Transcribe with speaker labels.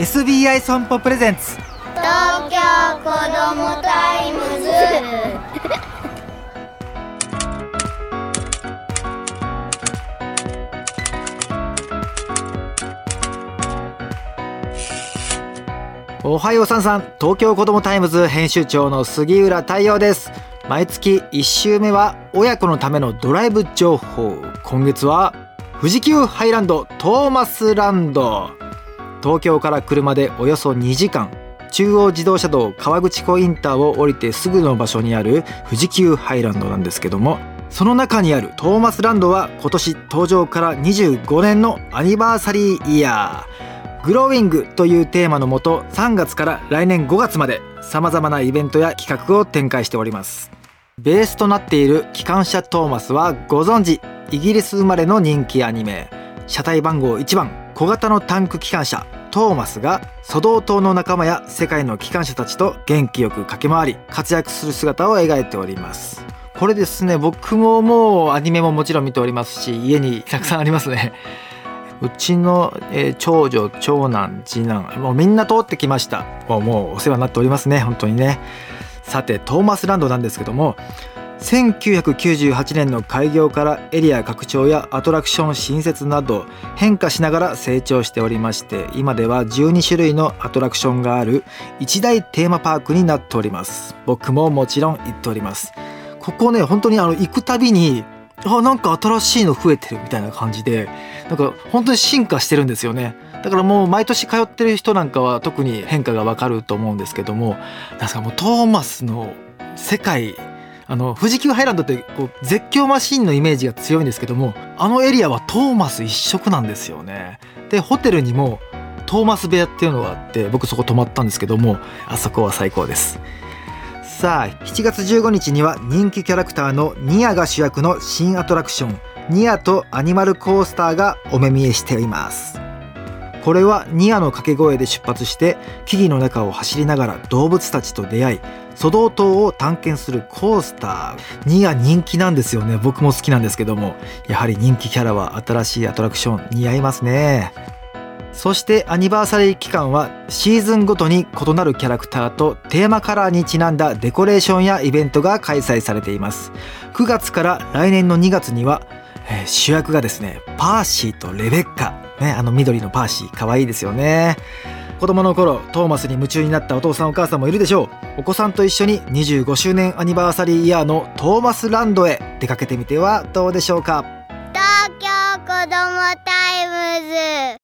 Speaker 1: SBI 損保プレゼンツ。
Speaker 2: 東京子どもタイムズ。
Speaker 1: おはようさんさん。東京子どもタイムズ編集長の杉浦太陽です。毎月1週目は親子のためのドライブ情報。今月は富士急ハイランドトーマスランド東京から車でおよそ2時間。中央自動車道川口湖インターを降りてすぐの場所にある富士急ハイランドなんですけどもその中にあるトーマスランドは今年登場から25年のアニバーサリーイヤー。グローイングというテーマのもと3月から来年5月まで様々なイベントや企画を展開しております。ベースとなっている機関車トーマスはご存知イギリス生まれの人気アニメ。車体番号1番小型のタンク機関車。トーマスがソドー島の仲間や世界の機関車たちと元気よく駆け回り活躍する姿を描いております。これですね僕ももうアニメももちろん見ておりますし家にたくさんありますね。うちの、えー長女長男次男もうみんな通ってきました。もうもうお世話になっておりますね本当にね。さてトーマスランドなんですけども1998年の開業からエリア拡張やアトラクション新設など変化しながら成長しておりまして今では12種類のアトラクションがある一大テーマパークになっております。僕ももちろん行っております。ここね本当にあの行くたびにあなんか新しいの増えてるみたいな感じでなんか本当に進化してるんですよね。だからもう毎年通ってる人なんかは特に変化がわかると思うんですけどもなんかもうトーマスの世界あの富士急ハイランドってこう絶叫マシンのイメージが強いんですけどもあのエリアはトーマス一色なんですよね。でホテルにもトーマス部屋っていうのがあって僕そこ泊まったんですけどもあそこは最高です。さあ7月15日には人気キャラクターのニアが主役の新アトラクションニアとアニマルコースターがお目見えしています。これはニアの掛け声で出発して木々の中を走りながら動物たちと出会いソドー島を探検するコースター。ニア人気なんですよね。僕も好きなんですけどもやはり人気キャラは新しいアトラクション似合いますね。そしてアニバーサリー期間はシーズンごとに異なるキャラクターとテーマカラーにちなんだデコレーションやイベントが開催されています。9月から来年の2月には、主役がですねパーシーとレベッカ。ねあの緑のパーシー可愛いですよね。子供の頃トーマスに夢中になったお父さんお母さんもいるでしょう。お子さんと一緒に25周年アニバーサリーイヤーのトーマスランドへ出かけてみてはどうでしょうか。
Speaker 2: 東京子供タイムズ。